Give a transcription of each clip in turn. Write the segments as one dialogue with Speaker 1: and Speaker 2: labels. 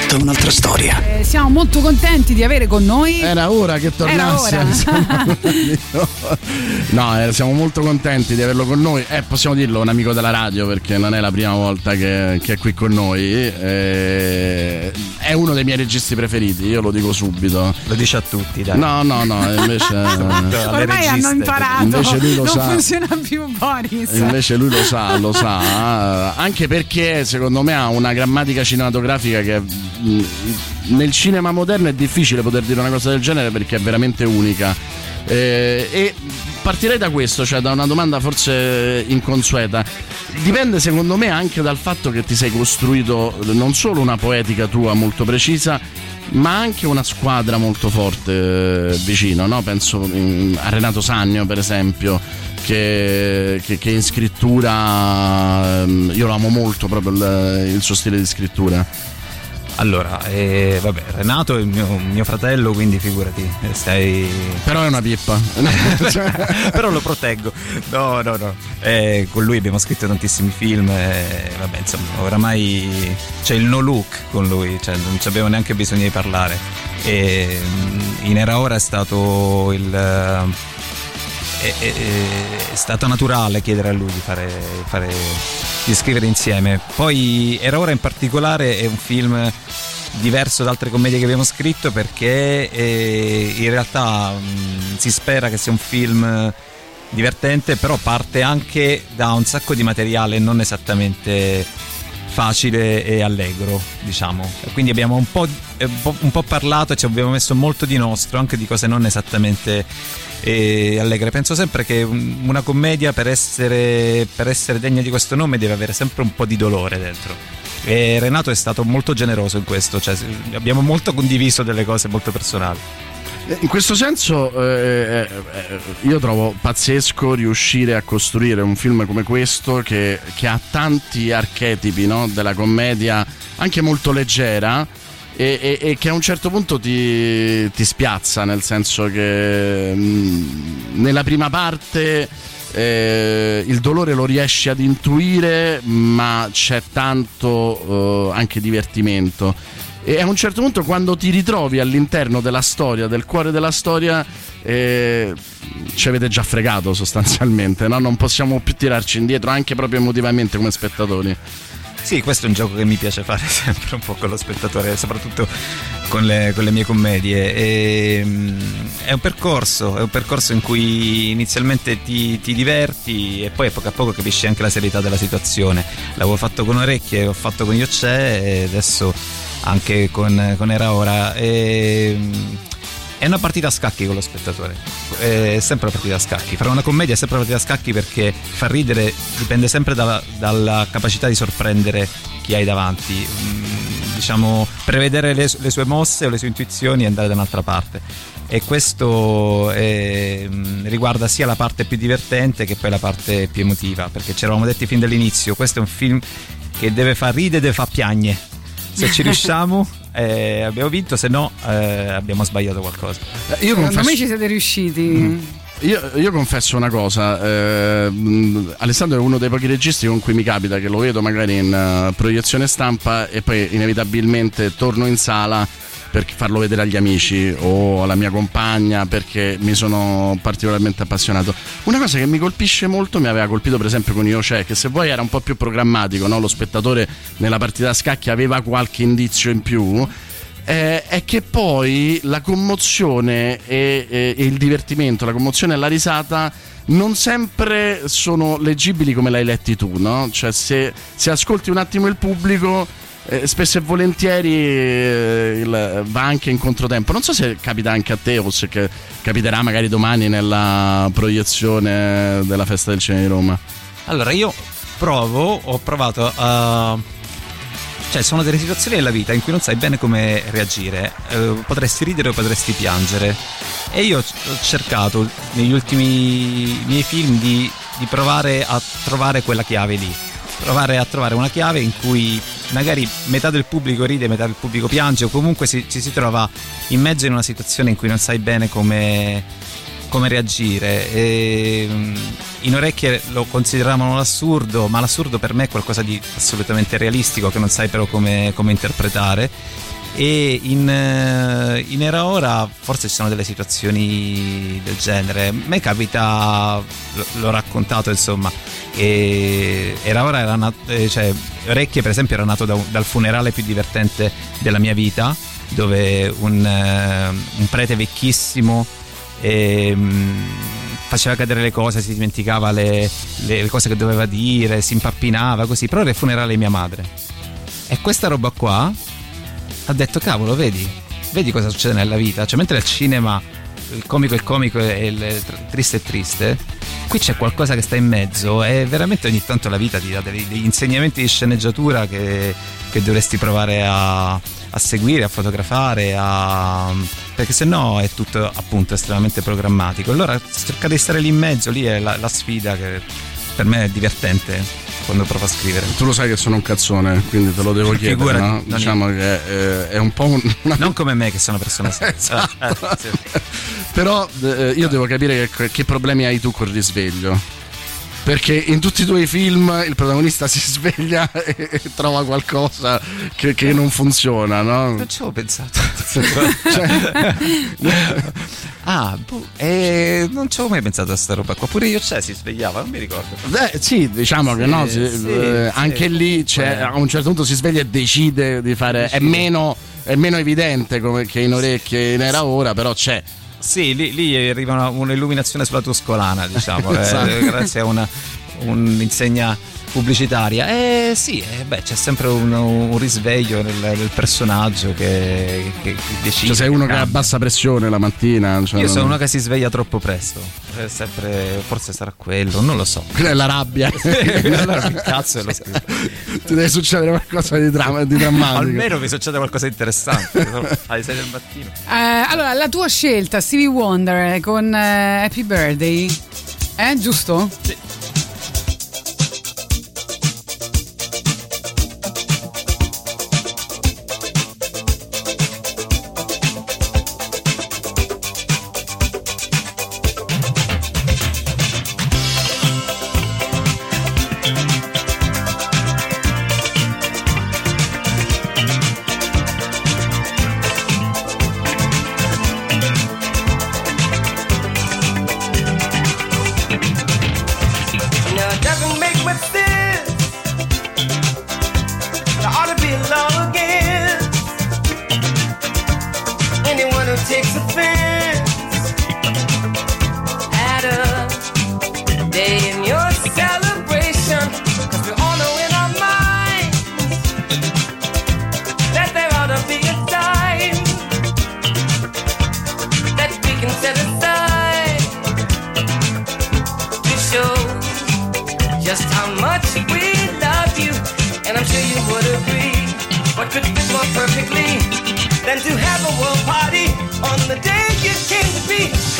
Speaker 1: Tutta un'altra storia.
Speaker 2: Eh, siamo molto contenti di avere con noi.
Speaker 3: Era ora che tornasse. no, eh, siamo molto contenti di averlo con noi. Eh, possiamo dirlo, un amico della radio perché non è la prima volta che, che è qui con noi. Eh, è uno dei miei registi preferiti, io lo dico subito.
Speaker 4: Lo dice a tutti, dai.
Speaker 3: No, no, no, invece.
Speaker 2: Ormai hanno imparato.
Speaker 3: Invece lui lo
Speaker 2: non
Speaker 3: sa.
Speaker 2: funziona più Boris.
Speaker 3: Invece lui lo sa, lo sa, anche perché secondo me ha una grammatica cinematografica che mh, nel cinema moderno è difficile poter dire una cosa del genere perché è veramente unica. Eh, e partirei da questo, cioè da una domanda forse inconsueta. Dipende secondo me anche dal fatto che ti sei costruito non solo una poetica tua molto precisa, ma anche una squadra molto forte eh, vicino, no? penso mm, a Renato Sagno per esempio, che, che- che in scrittura ehm, io lo amo molto proprio il, il suo stile di scrittura.
Speaker 4: Allora, eh, vabbè, Renato è il mio, mio fratello, quindi figurati, eh, sei...
Speaker 3: Però è una pippa.
Speaker 4: Però lo proteggo. No, no, no. Eh, con lui abbiamo scritto tantissimi film. eh, vabbè, insomma, oramai c'è il no look con lui, cioè non ci abbiamo neanche bisogno di parlare. E mm, in Era Ora è stato il. eh, È, è- è stato naturale chiedere a lui di fare, fare- di scrivere insieme. Poi Era Ora in particolare è un film diverso da altre commedie che abbiamo scritto perché eh, in realtà mh, si spera che sia un film divertente, però parte anche da un sacco di materiale non esattamente facile e allegro, diciamo. Quindi abbiamo un po', eh, un po'- parlato e ci abbiamo messo molto di nostro, anche di cose non esattamente eh, allegre. Penso sempre che un- una commedia per essere, per essere degna di questo nome deve avere sempre un po' di dolore dentro. E Renato è stato molto generoso in questo, cioè abbiamo molto condiviso delle cose molto personali.
Speaker 3: In questo senso eh, eh, eh, io trovo pazzesco riuscire a costruire un film come questo che, che ha tanti archetipi no, della commedia, anche molto leggera, e, e- e che a un certo punto ti, ti spiazza, nel senso che mh, nella prima parte eh, il dolore lo riesci ad intuire, ma c'è tanto eh, anche divertimento. E a un certo punto, quando ti ritrovi all'interno della storia, del cuore della storia, eh, ci avete già fregato sostanzialmente, no? non possiamo più tirarci indietro, anche proprio emotivamente come spettatori.
Speaker 4: Sì, questo è un gioco che mi piace fare sempre un po' con lo spettatore, soprattutto con le, con le mie commedie. E, mm, è un percorso, è un percorso in cui inizialmente ti, ti diverti e poi a poco a poco capisci anche la serietà della situazione. L'avevo fatto con Orecchie, l'ho fatto con Io c'è e adesso anche con, con Era Ora. E, è una partita a scacchi con lo spettatore, è sempre una partita a scacchi. Fare una commedia è sempre una partita a scacchi perché far ridere dipende sempre dalla, dalla capacità di sorprendere chi hai davanti. Mm, diciamo, prevedere le, le sue mosse o le sue intuizioni e andare da un'altra parte. E questo eh, mm, riguarda sia la parte più divertente che poi la parte più emotiva, perché ci eravamo detti fin dall'inizio, questo è un film che deve far ridere e deve far piagne. Se ci riusciamo eh, abbiamo vinto, se no eh, abbiamo sbagliato qualcosa.
Speaker 3: Eh, Io
Speaker 2: Secondo
Speaker 3: confesso,
Speaker 2: me ci siete riusciti.
Speaker 3: io, io confesso una cosa, eh, mh, Alessandro è uno dei pochi registi con cui mi capita che lo vedo magari in eh, proiezione stampa e poi inevitabilmente torno in sala per farlo vedere agli amici o alla mia compagna perché mi sono particolarmente appassionato. Una cosa che mi colpisce molto, mi aveva colpito per esempio con Io c'è, che se vuoi era un po' più programmatico, no? lo spettatore nella partita a scacchi aveva qualche indizio in più. eh, è che poi la commozione e, e- e il divertimento, la commozione e la risata non sempre sono leggibili come l'hai letti tu, no? Cioè se, se ascolti un attimo il pubblico eh, spesso e volentieri eh, il- va anche in controtempo. Non so se capita anche a te o se capiterà magari domani nella proiezione della festa del cinema di Roma.
Speaker 4: Allora, io provo, ho provato a. Cioè, sono delle situazioni della vita in cui non sai bene come reagire. Eh, potresti ridere o potresti piangere. E io ho cercato negli ultimi miei film di, di provare a trovare quella chiave lì. Provare a trovare una chiave in cui magari metà del pubblico ride, metà del pubblico piange, o comunque si- ci si trova in mezzo in una situazione in cui non sai bene come, come reagire. E, mm, in orecchie lo consideravano l'assurdo, ma l'assurdo per me è qualcosa di assolutamente realistico che non sai però come, come interpretare. E in, eh, in, Era Ora forse ci sono delle situazioni del genere. A me capita, l'ho raccontato insomma, e Era Ora era nato, eh, cioè Orecchie per esempio era nato da, dal funerale più divertente della mia vita, dove un, eh, un prete vecchissimo e, mh, faceva cadere le cose, si dimenticava le, le, le, cose che doveva dire, si impappinava così, però era il funerale di mia madre. E questa roba qua ha detto cavolo, vedi, vedi cosa succede nella vita, cioè mentre al cinema il comico è il comico e il triste è triste, qui c'è qualcosa che sta in mezzo e veramente ogni tanto la vita ti dà degli, degli insegnamenti di sceneggiatura che, che dovresti provare a, a, seguire, a fotografare, a, perché se no è tutto appunto estremamente programmatico. Allora cercare di stare lì in mezzo, lì è la, la sfida che per me è divertente quando provo a scrivere.
Speaker 3: Tu lo sai che sono un cazzone, quindi te lo devo chiedere. Figura, no? Diciamo che è, è, un po' un,
Speaker 4: una... Non come me che sono persona
Speaker 3: seria. esatto. eh, sì. Però eh, io devo capire che, che problemi hai tu col risveglio perché in tutti i tuoi film il protagonista si sveglia e, e trova qualcosa che, che, non funziona, no?
Speaker 4: Non ci avevo pensato. cioè, ah, boh, eh, non ci avevo mai pensato a sta roba qua. Pure io c'è, si svegliava, non mi ricordo.
Speaker 3: Beh, sì, diciamo sì, che no, si, sì, eh, anche lì a un certo punto si sveglia e decide di fare. Decide. È, meno, è meno evidente come che in orecchie in era ora, però c'è.
Speaker 4: Sì, lì, lì arriva una, un'illuminazione sulla tuscolana, diciamo, eh, esatto. eh, grazie a una, un'insegna pubblicitaria. Eh sì, eh, beh, c'è sempre un, un risveglio del, del, personaggio che, che, che decide.
Speaker 3: Cioè, sei uno che, ha bassa pressione la mattina. Cioè
Speaker 4: Io sono uno che si sveglia troppo presto. Sempre, forse sarà quello, non lo so.
Speaker 3: Quella è la rabbia.
Speaker 4: allora, cazzo è lo scritto.
Speaker 3: Ti deve succedere qualcosa di, dramma, di drammatico.
Speaker 4: Almeno mi succede qualcosa di interessante. alle 6 del mattino.
Speaker 2: Eh, allora, la tua scelta, Stevie Wonder con eh, Happy Birthday. Eh, giusto?
Speaker 4: Sì.
Speaker 5: you came to be.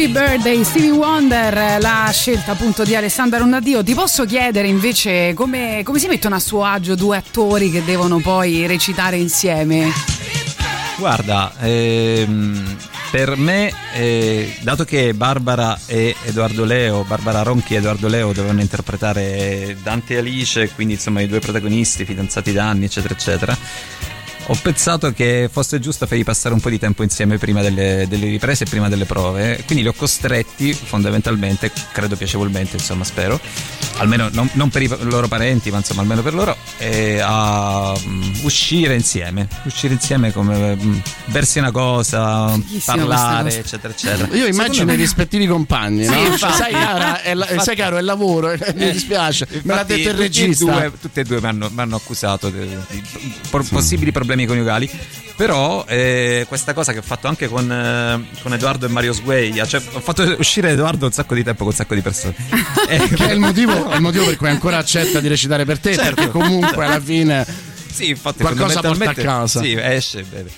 Speaker 5: Happy birthday
Speaker 2: Stevie Wonder, la scelta appunto di Alessandra Onnadio. Ti posso chiedere invece come, come si mettono a suo agio due attori che devono poi recitare insieme?
Speaker 4: Guarda, ehm, per me, eh, dato che Barbara e Edoardo Leo, Barbara Ronchi e Edoardo Leo dovevano interpretare Dante e Alice, quindi insomma i due protagonisti, fidanzati da anni, eccetera, eccetera. Ho pensato che fosse giusto fargli passare un po' di tempo insieme prima delle, delle riprese e prima delle prove, quindi li ho costretti fondamentalmente, credo piacevolmente, insomma, spero, almeno non, non per i loro parenti, ma insomma almeno per loro, eh, a mm, uscire insieme, uscire insieme come mm, bersi una cosa,
Speaker 2: Fighissima
Speaker 4: parlare, eccetera, eccetera.
Speaker 3: Io immagino i rispettivi compagni, no?
Speaker 4: infatti.
Speaker 3: sai, cara, è la-
Speaker 4: Infatti.
Speaker 3: sai, caro, è lavoro, eh, mi dispiace. Me l'ha
Speaker 4: Infatti,
Speaker 3: detto il
Speaker 4: tutti e
Speaker 3: regista.
Speaker 4: due- tutti e due mi hanno, mi hanno accusato di, di por- possibili problemi coniugali. Però eh, questa cosa che ho fatto anche con, eh, con Edoardo e Mario Sgueia, cioè ho fatto uscire Edoardo un sacco di tempo con un sacco di persone. Eh,
Speaker 3: Che è il motivo, è il motivo per cui ancora accetta di recitare per te,
Speaker 4: Certo.
Speaker 3: perché comunque alla fine
Speaker 4: Sì, infatti
Speaker 3: Qualcosa porta a casa.
Speaker 4: Sì, esce bene.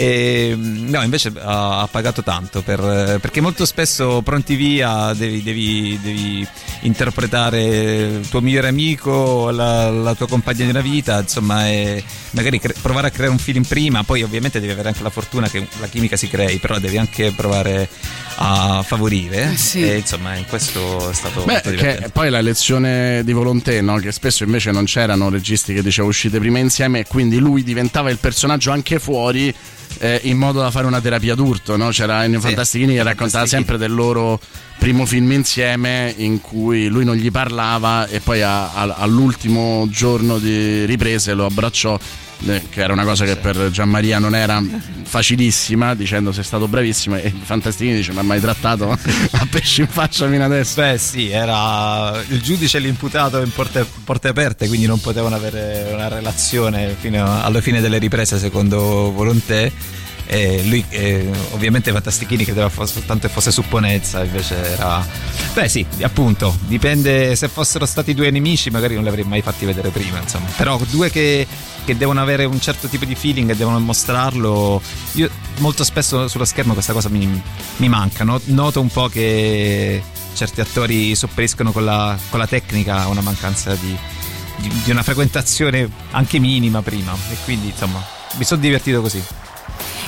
Speaker 4: E, no, invece ha, ha pagato tanto per- perché molto spesso pronti via devi, devi- devi interpretare il tuo migliore amico, la, la tua compagna di una vita, insomma, e magari cre- provare a creare un film prima, poi ovviamente devi avere anche la fortuna che la chimica si crei, però devi anche provare a favorire.
Speaker 2: Eh sì.
Speaker 4: E insomma, in questo è stato
Speaker 3: Beh,
Speaker 4: molto
Speaker 3: che poi la lezione di volontà, no? che spesso invece non c'erano registi che dicevano uscite prima insieme e quindi lui diventava il personaggio anche fuori eh, in modo da fare una terapia d'urto. No? C'era Ennio
Speaker 4: Sì,
Speaker 3: Fantastichini che raccontava sempre del loro primo film insieme in cui lui non gli parlava e poi a- a- all'ultimo giorno di riprese lo abbracciò. Eh, Che era una cosa che per Gianmaria non era facilissima, dicendo sei stato bravissimo. E Fantastichini dice: Ma mai trattato a pesci in faccia fino adesso?
Speaker 4: Beh sì, era il giudice e l'imputato in porte, porte aperte, quindi non potevano avere una relazione fino alla fine delle riprese secondo Volontè. E lui, eh, ovviamente Fantastichini credeva fosse, soltanto che fosse supponenza, invece era... Beh sì, appunto, dipende se fossero stati due nemici magari non li avrei mai fatti vedere prima, insomma. Però due che, che devono avere un certo tipo di feeling e devono mostrarlo, io molto spesso sullo schermo questa cosa mi, mi manca, no? noto un po' che certi attori sopperiscono con la, con la tecnica una mancanza di, di- di una frequentazione anche minima prima e quindi insomma mi sono divertito così.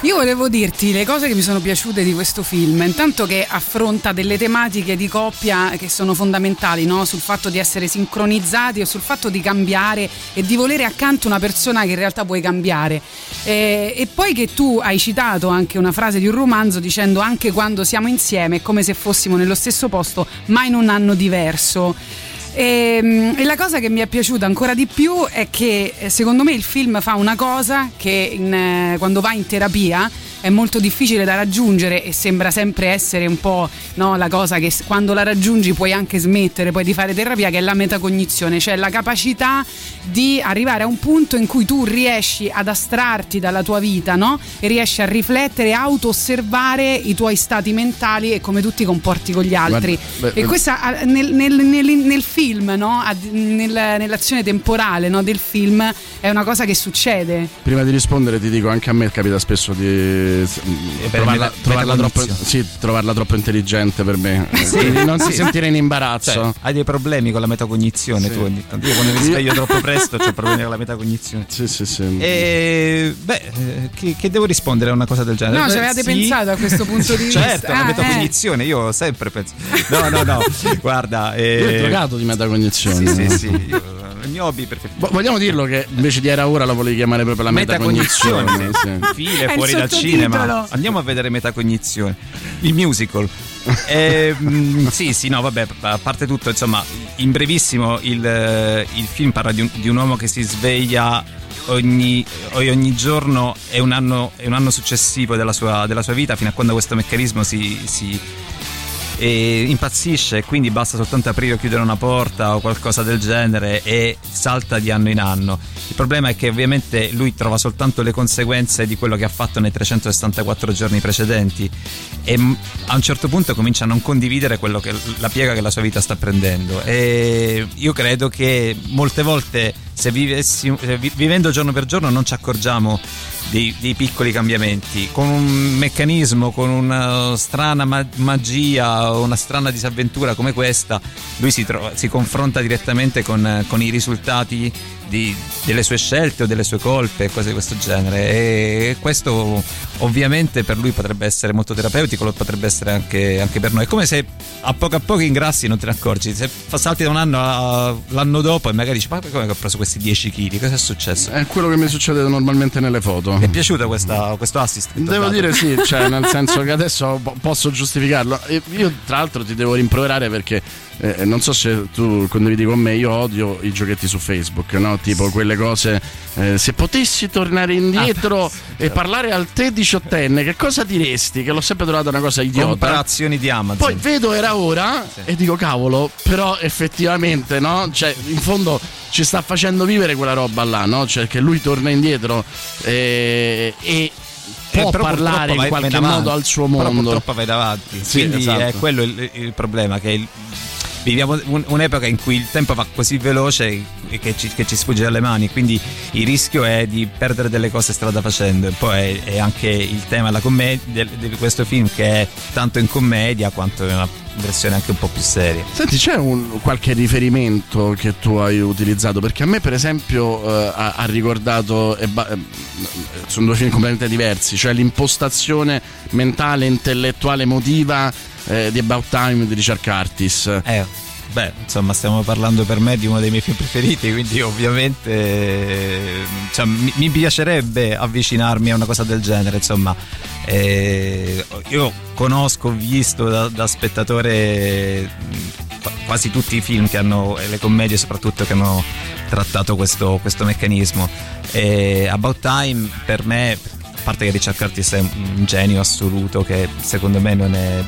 Speaker 2: Io volevo dirti le cose che mi sono piaciute di questo film. Intanto che affronta delle tematiche di coppia che sono fondamentali, no? sul fatto di essere sincronizzati o sul fatto di cambiare e di volere accanto una persona che in realtà puoi cambiare. Eh, e poi che tu hai citato anche una frase di un romanzo dicendo anche quando siamo insieme è come se fossimo nello stesso posto, ma in un anno diverso. E, e la cosa che mi è piaciuta ancora di più è che eh, secondo me il film fa una cosa che in, eh, quando va in terapia è molto difficile da raggiungere e sembra sempre essere un po' no, la cosa che quando la raggiungi puoi anche smettere poi di fare terapia che è la metacognizione, cioè la capacità di arrivare a un punto in cui tu riesci ad astrarti dalla tua vita no? e riesci a riflettere, auto-osservare i tuoi stati mentali e come tu ti comporti con gli altri.
Speaker 3: Guarda, beh,
Speaker 2: e questa ah, nel, nel- nel- nel film, no? Nell'azione temporale no, del film è una cosa che succede.
Speaker 3: Prima di rispondere ti dico anche a me capita spesso di eh, trovarla, trovarla troppo, sì, trovarla troppo intelligente per me
Speaker 4: Sì,
Speaker 3: non si sentire in imbarazzo
Speaker 4: Cioè, hai dei problemi con la metacognizione
Speaker 3: Sì.
Speaker 4: tu ogni tanto. Io quando mi sveglio troppo presto ho problemi con la metacognizione.
Speaker 3: sì sì sì
Speaker 4: E beh, eh, che, che devo rispondere a una cosa del genere?
Speaker 2: No,
Speaker 4: Beh,
Speaker 2: ci avevate
Speaker 4: sì.
Speaker 2: pensato a questo punto di vista.
Speaker 4: Certo, la
Speaker 2: Ah,
Speaker 4: metacognizione, io sempre penso. No, no, no, guarda.
Speaker 3: io ho
Speaker 4: eh,
Speaker 3: drogato di metacognizione
Speaker 4: Sì, sì, sì. io- il mio hobby.
Speaker 3: Vo- Vogliamo dirlo che invece di era ora la volevi chiamare proprio la metacognizione.
Speaker 4: Metacognizione,
Speaker 3: sì.
Speaker 4: file fuori dal cinema. Andiamo a vedere Metacognizione, il musical. Ehm, sì, sì, no, vabbè, a parte tutto, insomma, in brevissimo il, eh, il film parla di un, di un uomo che si sveglia ogni, ogni giorno è un, anno, è un anno successivo della sua, della sua vita fino a quando questo meccanismo si, si e impazzisce quindi basta soltanto aprire o chiudere una porta o qualcosa del genere e salta di anno in anno. Il problema è che ovviamente lui trova soltanto le conseguenze di quello che ha fatto nei 364 giorni precedenti e a un certo punto comincia a non condividere che, la piega che la sua vita sta prendendo e io credo che molte volte se vivessi, vivendo giorno per giorno non ci accorgiamo dei, dei piccoli cambiamenti con un meccanismo, con una strana ma- magia una strana disavventura come questa, lui si, trova- si confronta direttamente con, con i risultati di- delle sue scelte o delle sue colpe, cose di questo genere. E questo ovviamente per lui potrebbe essere molto terapeutico, lo potrebbe essere anche, anche per noi. È come se a poco a poco ingrassi non te ne accorgi. Se salti da un anno a- l'anno dopo e magari dici: Ma come ho preso questi 10 kg? Cosa è successo?
Speaker 3: È quello che mi succede normalmente nelle foto.
Speaker 4: È piaciuta questa, questo assist?
Speaker 3: Devo dire sì, cioè nel senso che adesso po- posso giustificarlo. Io tra l'altro ti devo rimproverare perché eh, non so se tu condividi con me, io odio i giochetti su Facebook, no? Tipo quelle cose, eh, se potessi tornare indietro
Speaker 4: Ah,
Speaker 3: e parlare al te diciottenne, che cosa diresti? Che l'ho sempre trovato una cosa idiota.
Speaker 4: Comparazioni di Amazon.
Speaker 3: Poi vedo era ora e dico cavolo, però effettivamente no? Cioè, in fondo ci sta facendo vivere quella roba là, no? Cioè che lui torna indietro eh, e può
Speaker 4: Eh, però
Speaker 3: parlare
Speaker 4: purtroppo
Speaker 3: in qualche modo al suo
Speaker 4: Però
Speaker 3: mondo.
Speaker 4: purtroppo vai davanti.
Speaker 3: Sì,
Speaker 4: Quindi
Speaker 3: esatto.
Speaker 4: è quello il, il problema. Che il- viviamo un- un'epoca in cui il tempo va così veloce che ci, che ci sfugge dalle mani. Quindi il rischio è di perdere delle cose strada facendo. E poi è, anche il tema commedia, di questo film che è tanto in commedia quanto in una versione anche un po' più seria.
Speaker 3: Senti, c'è un, qualche riferimento che tu hai utilizzato? Perché a me, per esempio, eh, ha, ha ricordato. e ba- eh, sono due film completamente diversi, cioè l'impostazione mentale, intellettuale, emotiva eh, di About Time di Richard Curtis.
Speaker 4: Eh, beh, insomma, stiamo parlando per me di uno dei miei film preferiti, quindi ovviamente cioè, mi, mi piacerebbe avvicinarmi a una cosa del genere, insomma. Eh, io conosco, ho visto da, da spettatore qua- quasi tutti i film che hanno, e le commedie soprattutto, che hanno trattato questo, questo meccanismo. E About Time per me, a parte che Richard Curtis è un genio assoluto che secondo me non è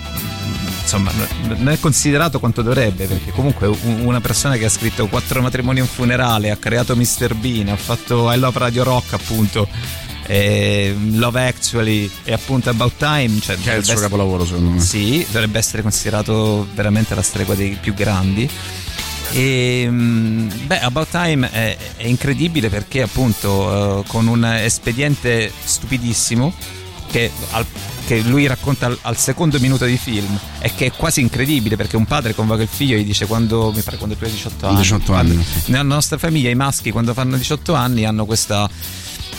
Speaker 4: insomma non è considerato quanto dovrebbe perché comunque un- una persona che ha scritto quattro matrimoni e un funerale ha creato Mr. Bean ha fatto I Love Radio Rock appunto e Love Actually e appunto About Time cioè,
Speaker 3: Che è il suo
Speaker 4: essere-
Speaker 3: capolavoro, secondo me.
Speaker 4: sì, dovrebbe essere considerato veramente la stregua dei più grandi. E mm, beh, About Time è, è incredibile perché appunto eh, con un espediente stupidissimo che, al- che lui racconta al, al secondo minuto di film e che è quasi incredibile perché un padre convoca il figlio e gli dice quando, mi pare quando tu hai 18 anni
Speaker 3: 18 anni,
Speaker 4: Quando-
Speaker 3: sì.
Speaker 4: nella nostra famiglia i maschi quando fanno 18 anni hanno questa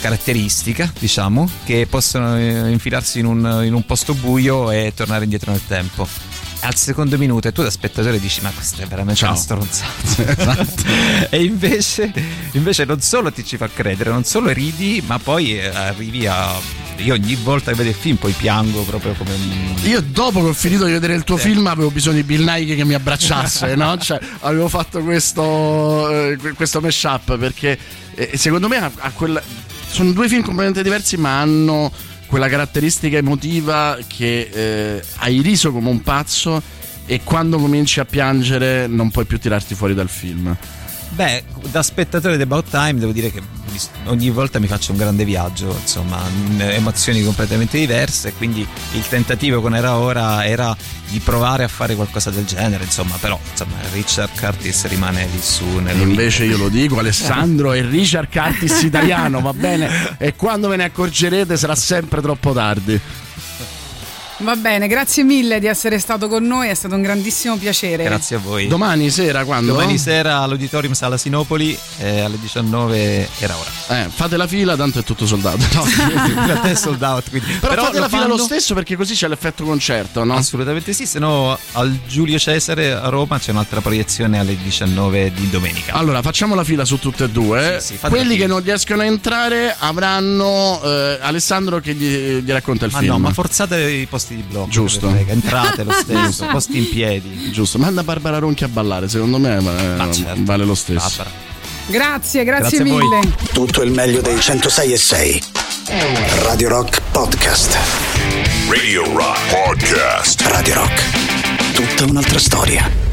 Speaker 4: caratteristica, diciamo, che possono eh, infilarsi in un, in un posto buio e tornare indietro nel tempo. Al secondo minuto e tu da spettatore dici ma questa è veramente
Speaker 3: Ciao.
Speaker 4: una stronzata e invece, invece non solo ti ci fa credere non solo ridi ma poi eh, arrivi a io ogni volta che vedo il film poi piango proprio come un
Speaker 3: Io dopo che ho finito di vedere il tuo film avevo bisogno di Bill Nike che mi abbracciasse, no? Cioè, avevo fatto questo, eh, que- questo mashup perché eh, secondo me ha, ha quella- sono due film completamente diversi ma hanno quella caratteristica emotiva che eh, hai riso come un pazzo e quando cominci a piangere non puoi più tirarti fuori dal film.
Speaker 4: Beh, da spettatore di About Time devo dire che ogni volta mi faccio un grande viaggio, insomma, in emozioni completamente diverse, quindi il tentativo con Era Ora era di provare a fare qualcosa del genere, insomma, però insomma, Richard Curtis rimane lì su
Speaker 3: invece io lo dico, Alessandro è Richard Curtis italiano, va bene? E quando ve ne accorgerete sarà sempre troppo tardi.
Speaker 2: Va bene, grazie mille di essere stato con noi, è stato un grandissimo piacere.
Speaker 4: Grazie a voi.
Speaker 3: Domani sera quando?
Speaker 4: Domani sera all'Auditorium Sala Sinopoli eh, alle 19 era ora.
Speaker 3: Eh, fate la fila, tanto è tutto soldato.
Speaker 4: No, è sold out. Quindi.
Speaker 3: Però, fate la fila lo stesso perché così c'è l'effetto concerto, no?
Speaker 4: Assolutamente sì, se no al Giulio Cesare a Roma c'è un'altra proiezione alle 19 di domenica.
Speaker 3: Allora, facciamo la fila su tutte e due.
Speaker 4: Sì, sì,
Speaker 3: Quelli che non riescono a entrare avranno eh, Alessandro che gli, gli racconta il
Speaker 4: ma
Speaker 3: film.
Speaker 4: no, ma forzate i posti di blocco.
Speaker 3: Giusto.
Speaker 4: Entrate lo stesso, posti in piedi.
Speaker 3: Giusto, manda Barbara Ronchi a ballare, secondo me eh,
Speaker 4: Ma certo.
Speaker 3: vale lo stesso.
Speaker 4: Barbara.
Speaker 2: Grazie, grazie,
Speaker 4: Grazie
Speaker 2: mille.
Speaker 1: Tutto il meglio dei 106 e 6. Radio Rock Podcast.
Speaker 6: Radio Rock Podcast.
Speaker 1: Radio Rock. Tutta un'altra storia.